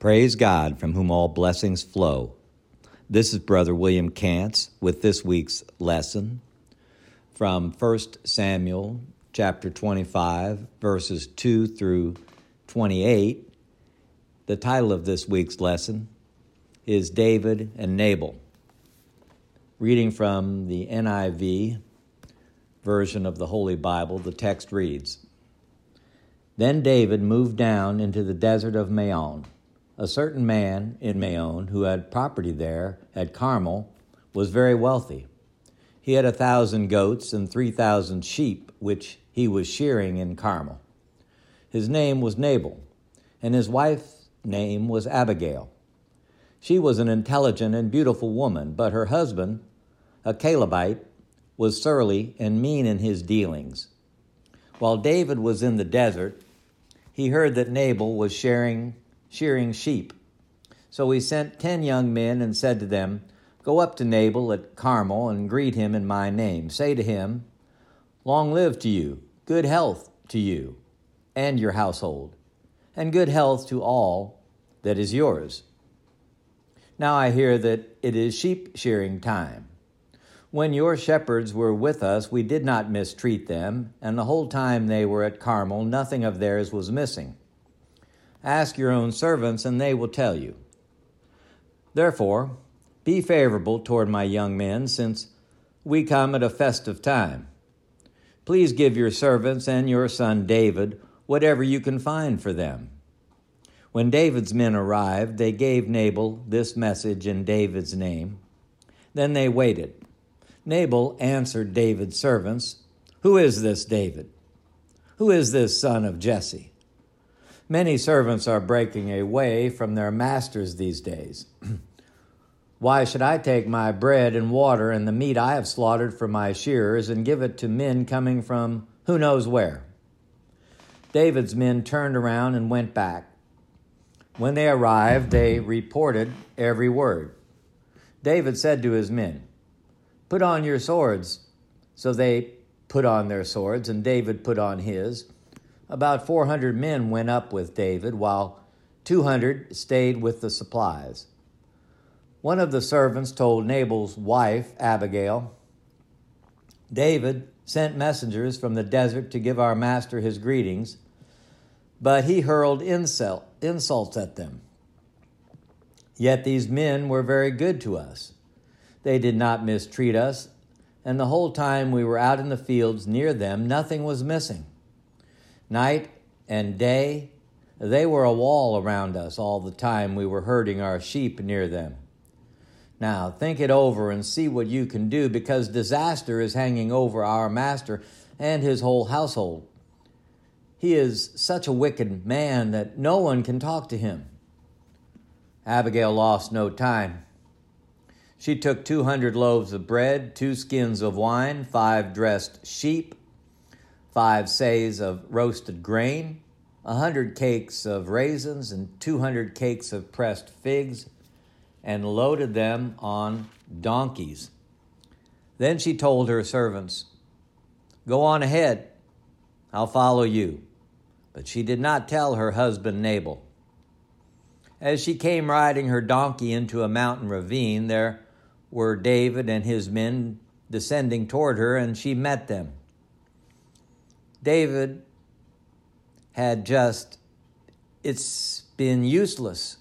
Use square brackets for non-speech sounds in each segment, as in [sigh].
Praise God, from whom all blessings flow. This is Brother William Kantz with this week's lesson from 1 Samuel chapter 25, verses 2 through 28. The title of this week's lesson is David and Nabal. Reading from the NIV version of the Holy Bible, the text reads Then David moved down into the desert of Maon a certain man in Maon who had property there at Carmel was very wealthy. He had a thousand goats and three thousand sheep, which he was shearing in Carmel. His name was Nabal, and his wife's name was Abigail. She was an intelligent and beautiful woman, but her husband, a Calebite, was surly and mean in his dealings. While David was in the desert, he heard that Nabal was sharing shearing sheep. So he sent ten young men and said to them, Go up to Nabal at Carmel and greet him in my name. Say to him, Long live to you, good health to you and your household, and good health to all that is yours. Now I hear that it is sheep shearing time. When your shepherds were with us, we did not mistreat them, and the whole time they were at Carmel, nothing of theirs was missing. Ask your own servants, and they will tell you. Therefore, be favorable toward my young men, since we come at a festive time. Please give your servants and your son David whatever you can find for them. When David's men arrived, they gave Nabal this message in David's name. Then they waited. Nabal answered David's servants, Who is this David? Who is this son of Jesse? Many servants are breaking away from their masters these days. [clears throat] Why should I take my bread and water and the meat I have slaughtered for my shearers and give it to men coming from who knows where? David's men turned around and went back. When they arrived, they reported every word. David said to his men, Put on your swords. So they put on their swords, and David put on his. About 400 men went up with David, while 200 stayed with the supplies. One of the servants told Nabal's wife, Abigail, David sent messengers from the desert to give our master his greetings, but he hurled insult, insults at them. Yet these men were very good to us. They did not mistreat us, and the whole time we were out in the fields near them, nothing was missing. Night and day, they were a wall around us all the time we were herding our sheep near them. Now, think it over and see what you can do because disaster is hanging over our master and his whole household. He is such a wicked man that no one can talk to him. Abigail lost no time. She took 200 loaves of bread, two skins of wine, five dressed sheep, five seahs of roasted grain, a hundred cakes of raisins, and two hundred cakes of pressed figs, and loaded them on donkeys. Then she told her servants, Go on ahead, I'll follow you. But she did not tell her husband Nabal. As she came riding her donkey into a mountain ravine, there were David and his men descending toward her, and she met them. David had just, it's been useless.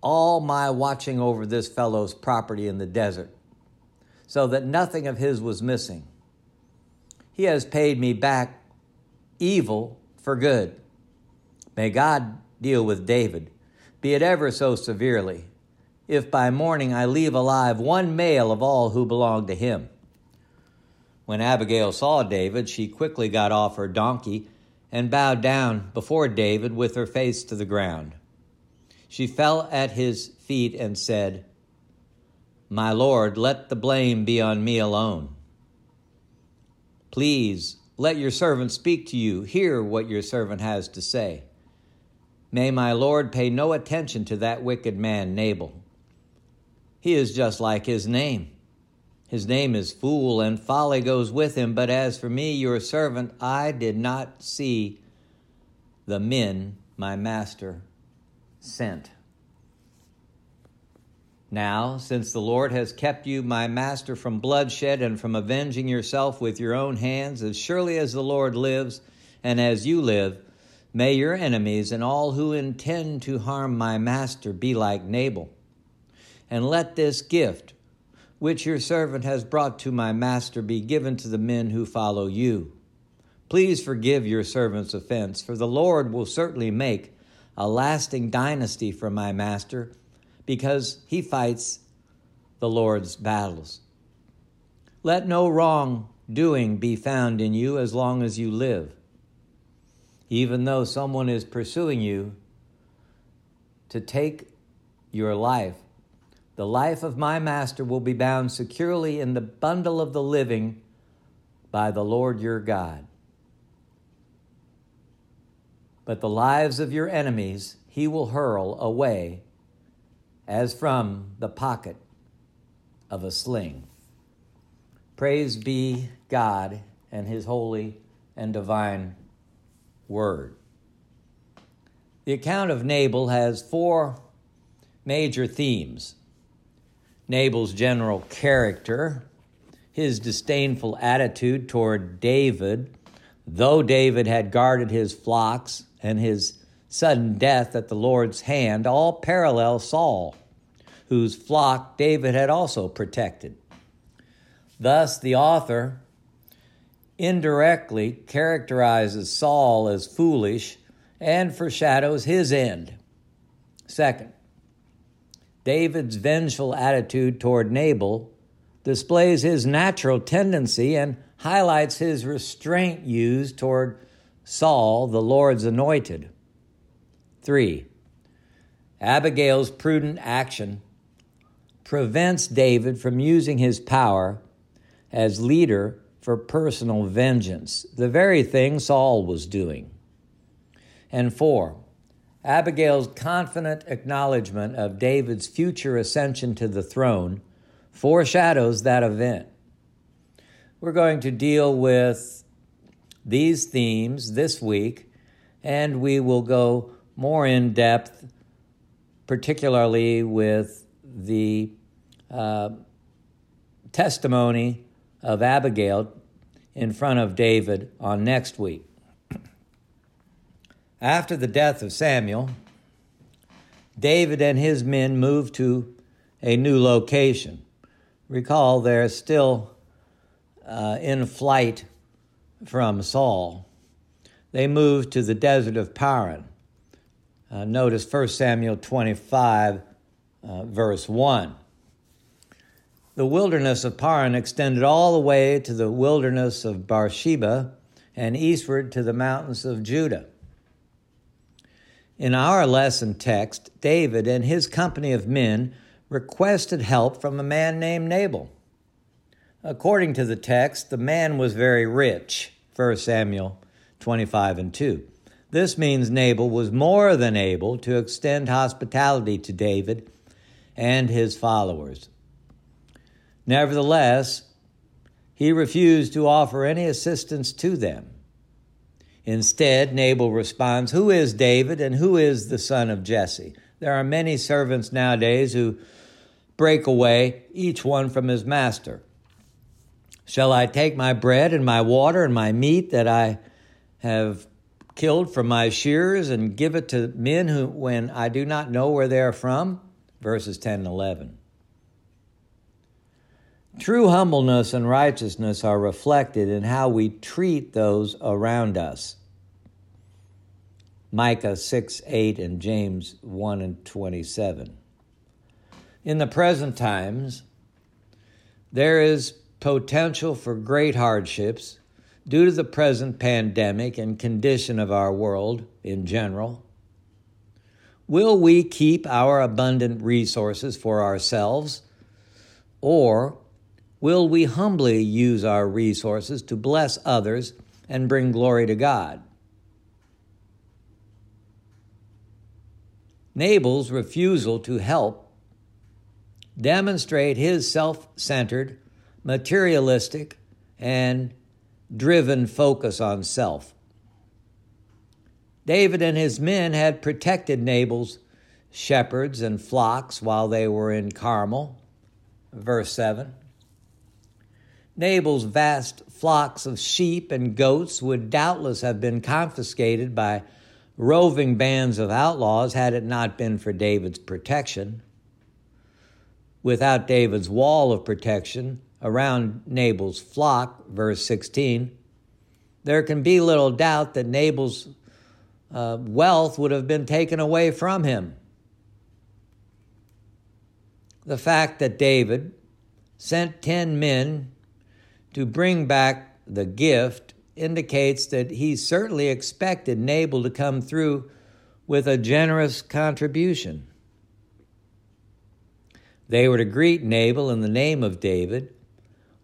All my watching over this fellow's property in the desert, so that nothing of his was missing. He has paid me back evil for good. May God deal with David, be it ever so severely, if by morning I leave alive one male of all who belong to him. When Abigail saw David, she quickly got off her donkey and bowed down before David with her face to the ground. She fell at his feet and said, My Lord, let the blame be on me alone. Please let your servant speak to you. Hear what your servant has to say. May my Lord pay no attention to that wicked man, Nabal. He is just like his name his name is Fool, and folly goes with him. But as for me, your servant, I did not see the men my master sent. Now, since the Lord has kept you, my master, from bloodshed and from avenging yourself with your own hands, as surely as the Lord lives and as you live, may your enemies and all who intend to harm my master be like Nabal. And let this gift, which your servant has brought to my master, be given to the men who follow you. Please forgive your servant's offense, for the Lord will certainly make a lasting dynasty for my master because he fights the Lord's battles. Let no wrong doing be found in you as long as you live. Even though someone is pursuing you to take your life, the life of my master will be bound securely in the bundle of the living by the Lord your God. But the lives of your enemies he will hurl away as from the pocket of a sling. Praise be God and his holy and divine word. The account of Nabal has four major themes Nabal's general character, his disdainful attitude toward David, though David had guarded his flocks, and his sudden death at the Lord's hand all parallel Saul, whose flock David had also protected. Thus, the author indirectly characterizes Saul as foolish and foreshadows his end. Second, David's vengeful attitude toward Nabal displays his natural tendency and highlights his restraint used toward Saul, the Lord's anointed. Three, Abigail's prudent action prevents David from using his power as leader for personal vengeance, the very thing Saul was doing. And four, Abigail's confident acknowledgement of David's future ascension to the throne foreshadows that event. We're going to deal with these themes this week, and we will go more in depth, particularly with the uh, testimony of Abigail in front of David on next week. After the death of Samuel, David and his men moved to a new location. Recall they're still uh, in flight from Saul. They moved to the desert of Paran. Uh, notice 1 Samuel 25, uh, verse 1. The wilderness of Paran extended all the way to the wilderness of Beersheba and eastward to the mountains of Judah. In our lesson text, David and his company of men requested help from a man named Nabal. According to the text, the man was very rich, 1 Samuel 25 and 2. This means Nabal was more than able to extend hospitality to David and his followers. Nevertheless, he refused to offer any assistance to them. Instead, Nabal responds, Who is David and who is the son of Jesse? There are many servants nowadays who break away, each one from his master. Shall I take my bread and my water and my meat that I have killed from my shears and give it to men who, when I do not know where they are from? Verses 10 and 11. True humbleness and righteousness are reflected in how we treat those around us. Micah 6 8 and James 1 and 27. In the present times, there is potential for great hardships Due to the present pandemic and condition of our world in general, will we keep our abundant resources for ourselves or will we humbly use our resources to bless others and bring glory to God? Nabal's refusal to help demonstrate his self-centered, materialistic, and driven focus on self. David and his men had protected Nabal's shepherds and flocks while they were in Carmel. Verse 7. Nabal's vast flocks of sheep and goats would doubtless have been confiscated by roving bands of outlaws had it not been for David's protection. Without David's wall of protection around Nabal's flock, verse 16, there can be little doubt that Nabal's uh, wealth would have been taken away from him. The fact that David sent 10 men to bring back the gift indicates that he certainly expected Nabal to come through with a generous contribution. They were to greet Nabal in the name of David,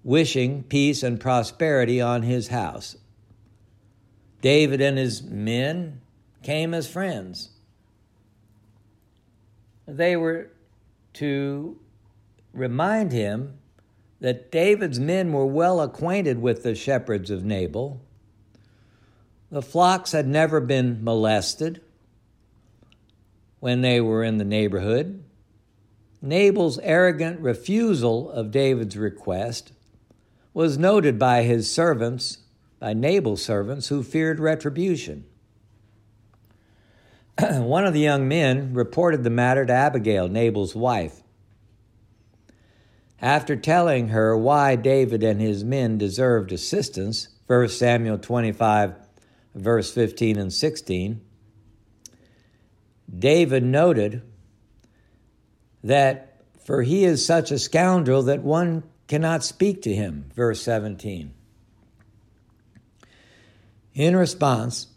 wishing peace and prosperity on his house. David and his men came as friends. They were to remind him that David's men were well acquainted with the shepherds of Nabal. The flocks had never been molested when they were in the neighborhood. Nabal's arrogant refusal of David's request was noted by his servants, by Nabal's servants, who feared retribution. [clears throat] One of the young men reported the matter to Abigail, Nabal's wife. After telling her why David and his men deserved assistance, 1 Samuel 25, verse 15 and 16, David noted that for he is such a scoundrel that one cannot speak to him, verse 17. In response,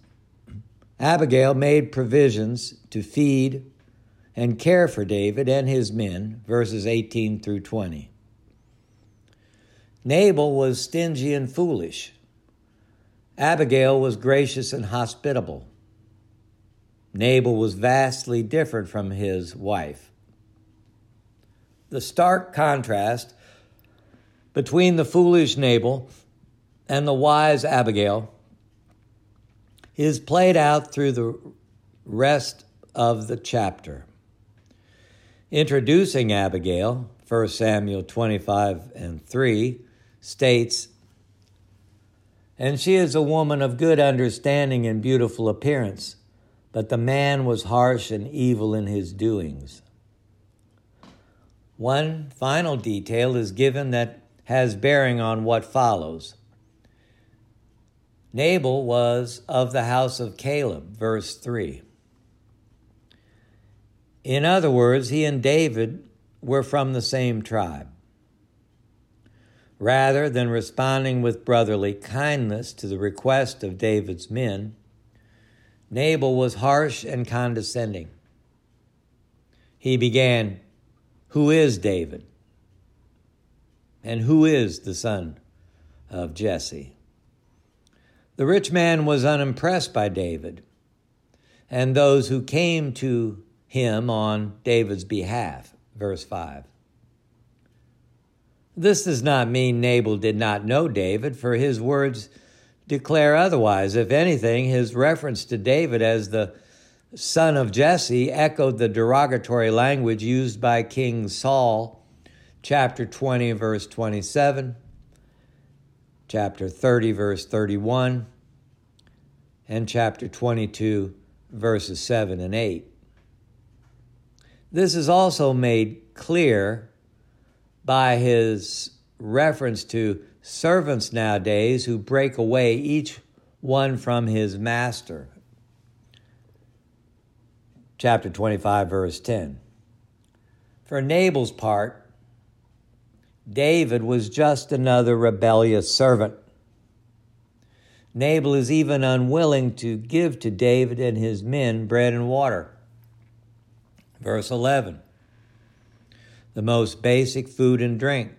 Abigail made provisions to feed and care for David and his men, verses 18 through 20. Nabal was stingy and foolish. Abigail was gracious and hospitable. Nabal was vastly different from his wife. The stark contrast between the foolish Nabal and the wise Abigail is played out through the rest of the chapter. Introducing Abigail, 1 Samuel 25 and 3, states, And she is a woman of good understanding and beautiful appearance, but the man was harsh and evil in his doings. One final detail is given that has bearing on what follows. Nabal was of the house of Caleb, verse 3. In other words, he and David were from the same tribe. Rather than responding with brotherly kindness to the request of David's men, Nabal was harsh and condescending. He began, Who is David? And who is the son of Jesse? The rich man was unimpressed by David and those who came to him on David's behalf. Verse 5. This does not mean Nabal did not know David, for his words declare otherwise. If anything, his reference to David as the son of Jesse echoed the derogatory language used by King Saul, chapter 20, verse 27, chapter 30, verse 31, and chapter 22, verses 7 and 8. This is also made clear by his reference to servants nowadays who break away each one from his master. Chapter 25, verse 10. For Nabal's part, David was just another rebellious servant. Nabal is even unwilling to give to David and his men bread and water. Verse 11 the most basic food and drink,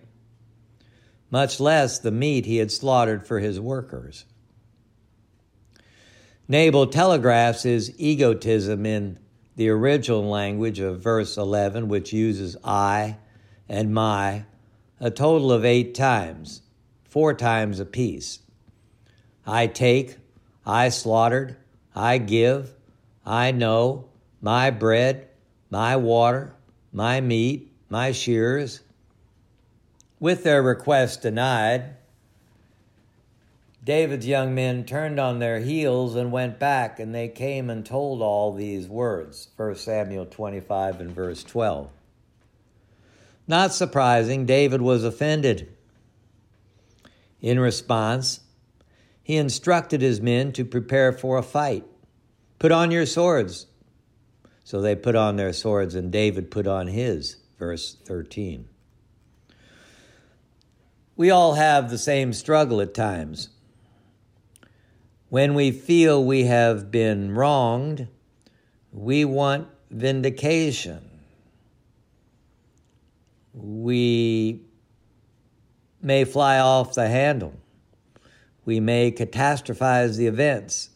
much less the meat he had slaughtered for his workers. Nabal telegraphs his egotism in the original language of verse 11, which uses I and my a total of eight times, four times apiece. I take, I slaughtered, I give, I know, my bread, my water, my meat, my shears. With their request denied, David's young men turned on their heels and went back, and they came and told all these words. 1 Samuel 25 and verse 12. Not surprising, David was offended. In response, he instructed his men to prepare for a fight. Put on your swords. So they put on their swords, and David put on his. Verse 13. We all have the same struggle at times. When we feel we have been wronged, we want vindication. We may fly off the handle. We may catastrophize the events.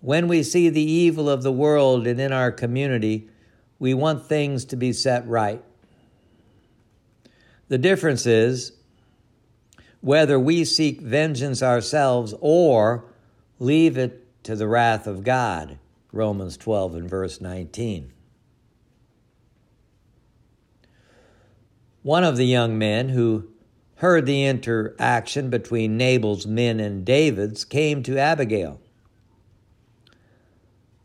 When we see the evil of the world and in our community, we want things to be set right. The difference is whether we seek vengeance ourselves or leave it to the wrath of God. Romans 12 and verse 19. One of the young men who heard the interaction between Nabal's men and David's came to Abigail.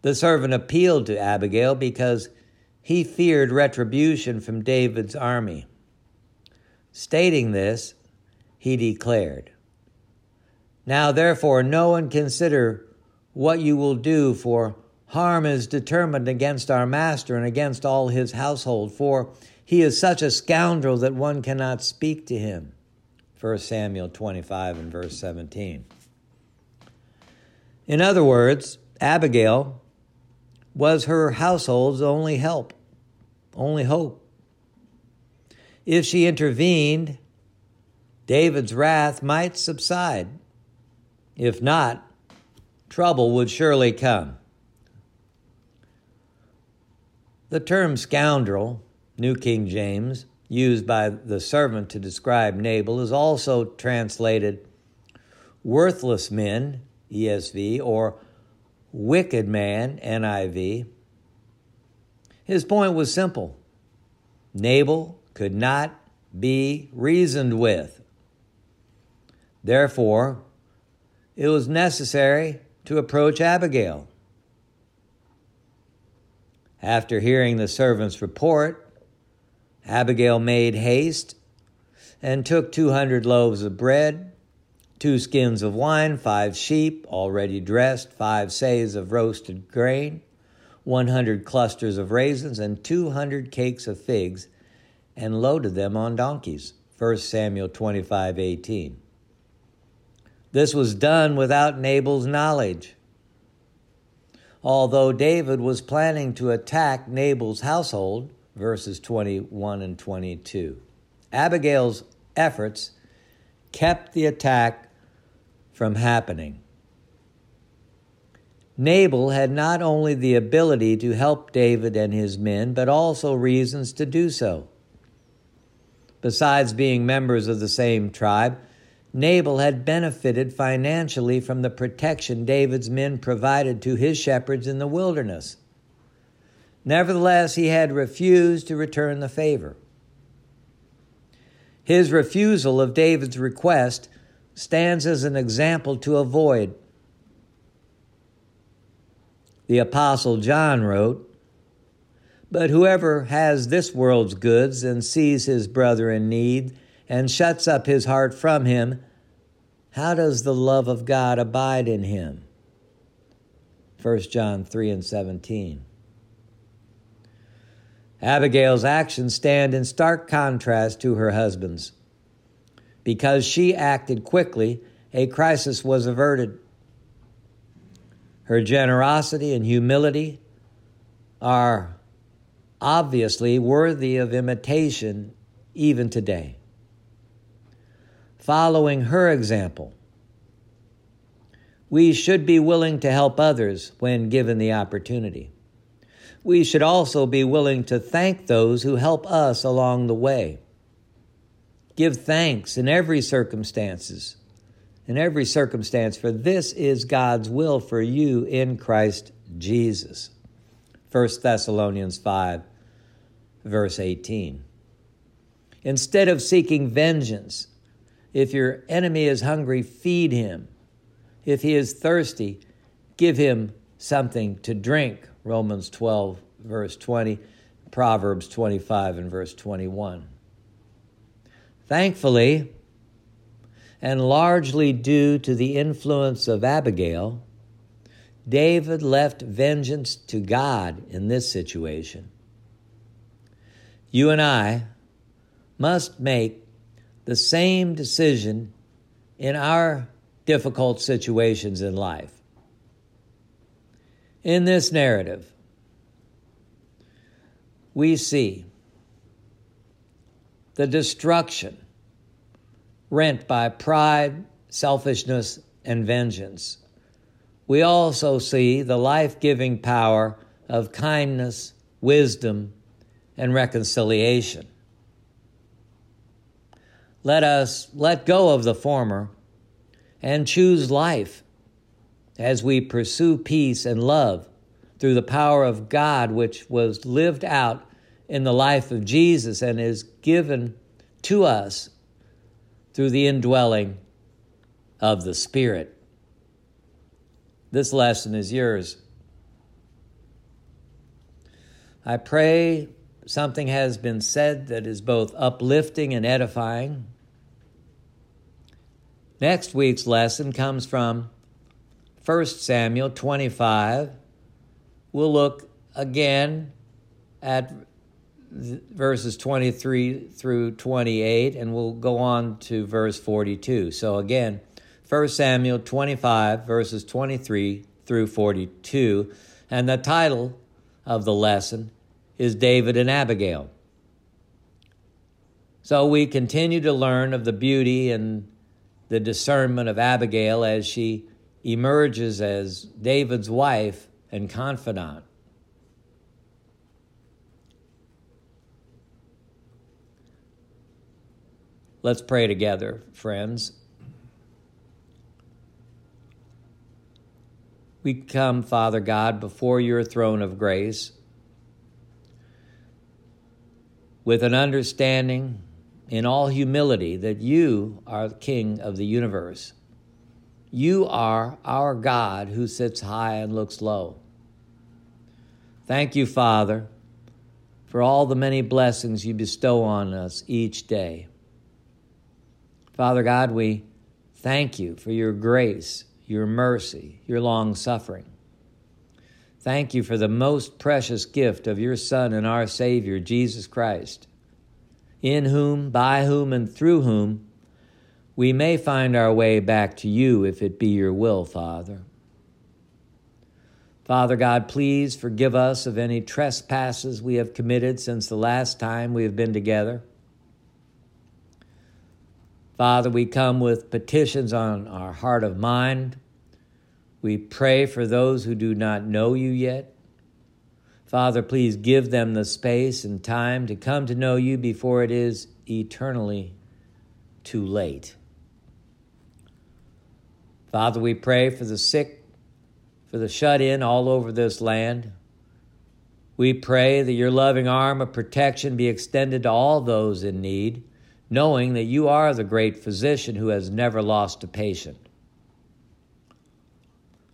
The servant appealed to Abigail because he feared retribution from David's army. Stating this, he declared. Now, therefore, know and consider what you will do, for harm is determined against our master and against all his household, for he is such a scoundrel that one cannot speak to him. 1 Samuel 25 and verse 17. In other words, Abigail was her household's only help, only hope. If she intervened, David's wrath might subside. If not, trouble would surely come. The term scoundrel, New King James, used by the servant to describe Nabal, is also translated worthless men, ESV, or wicked man, NIV. His point was simple Nabal could not be reasoned with. Therefore, it was necessary to approach Abigail. After hearing the servant's report, Abigail made haste and took 200 loaves of bread, two skins of wine, five sheep already dressed, five seahs of roasted grain, 100 clusters of raisins, and 200 cakes of figs, and loaded them on donkeys. 1 Samuel 25 18. This was done without Nabal's knowledge. Although David was planning to attack Nabal's household, verses 21 and 22, Abigail's efforts kept the attack from happening. Nabal had not only the ability to help David and his men, but also reasons to do so. Besides being members of the same tribe, Nabal had benefited financially from the protection David's men provided to his shepherds in the wilderness. Nevertheless, he had refused to return the favor. His refusal of David's request stands as an example to avoid. The Apostle John wrote, But whoever has this world's goods and sees his brother in need, and shuts up his heart from him, how does the love of God abide in him? 1 John 3 and 17. Abigail's actions stand in stark contrast to her husband's. Because she acted quickly, a crisis was averted. Her generosity and humility are obviously worthy of imitation even today following her example. We should be willing to help others when given the opportunity. We should also be willing to thank those who help us along the way. Give thanks in every circumstances, in every circumstance, for this is God's will for you in Christ Jesus. 1 Thessalonians 5, verse 18. Instead of seeking vengeance, if your enemy is hungry, feed him. If he is thirsty, give him something to drink. Romans 12, verse 20, Proverbs 25, and verse 21. Thankfully, and largely due to the influence of Abigail, David left vengeance to God in this situation. You and I must make the same decision in our difficult situations in life. In this narrative, we see the destruction rent by pride, selfishness, and vengeance. We also see the life giving power of kindness, wisdom, and reconciliation. Let us let go of the former and choose life as we pursue peace and love through the power of God, which was lived out in the life of Jesus and is given to us through the indwelling of the Spirit. This lesson is yours. I pray something has been said that is both uplifting and edifying. Next week's lesson comes from 1 Samuel 25. We'll look again at verses 23 through 28, and we'll go on to verse 42. So, again, 1 Samuel 25, verses 23 through 42. And the title of the lesson is David and Abigail. So, we continue to learn of the beauty and the discernment of Abigail as she emerges as David's wife and confidant. Let's pray together, friends. We come, Father God, before your throne of grace with an understanding in all humility that you are the King of the universe. You are our God who sits high and looks low. Thank you, Father, for all the many blessings you bestow on us each day. Father God, we thank you for your grace, your mercy, your long suffering. Thank you for the most precious gift of your Son and our Savior, Jesus Christ, in whom, by whom, and through whom we may find our way back to you if it be your will, Father. Father God, please forgive us of any trespasses we have committed since the last time we have been together. Father, we come with petitions on our heart of mind. We pray for those who do not know you yet. Father, please give them the space and time to come to know you before it is eternally too late. Father, we pray for the sick, for the shut in all over this land. We pray that your loving arm of protection be extended to all those in need knowing that you are the great physician who has never lost a patient.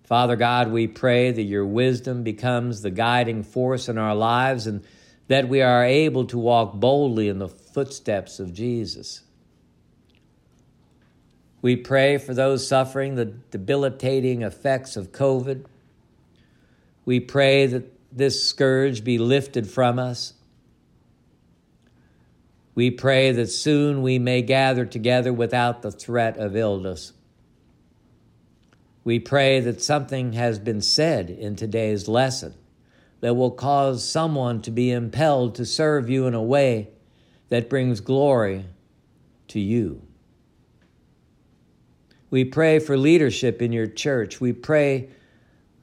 Father God, we pray that your wisdom becomes the guiding force in our lives and that we are able to walk boldly in the footsteps of Jesus. We pray for those suffering the debilitating effects of COVID. We pray that this scourge be lifted from us we pray that soon we may gather together without the threat of illness. We pray that something has been said in today's lesson that will cause someone to be impelled to serve you in a way that brings glory to you. We pray for leadership in your church. We pray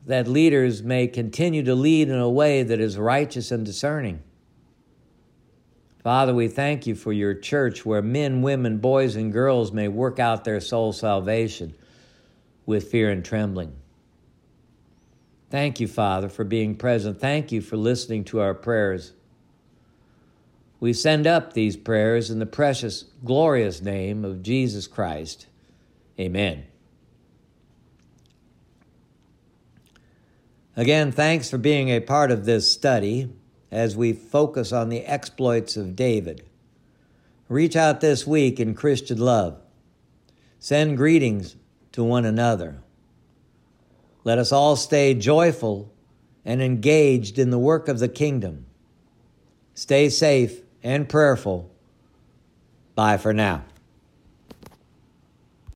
that leaders may continue to lead in a way that is righteous and discerning. Father, we thank you for your church where men, women, boys, and girls may work out their soul salvation with fear and trembling. Thank you, Father, for being present. Thank you for listening to our prayers. We send up these prayers in the precious, glorious name of Jesus Christ. Amen. Again, thanks for being a part of this study as we focus on the exploits of David. Reach out this week in Christian love. Send greetings to one another. Let us all stay joyful and engaged in the work of the kingdom. Stay safe and prayerful. Bye for now.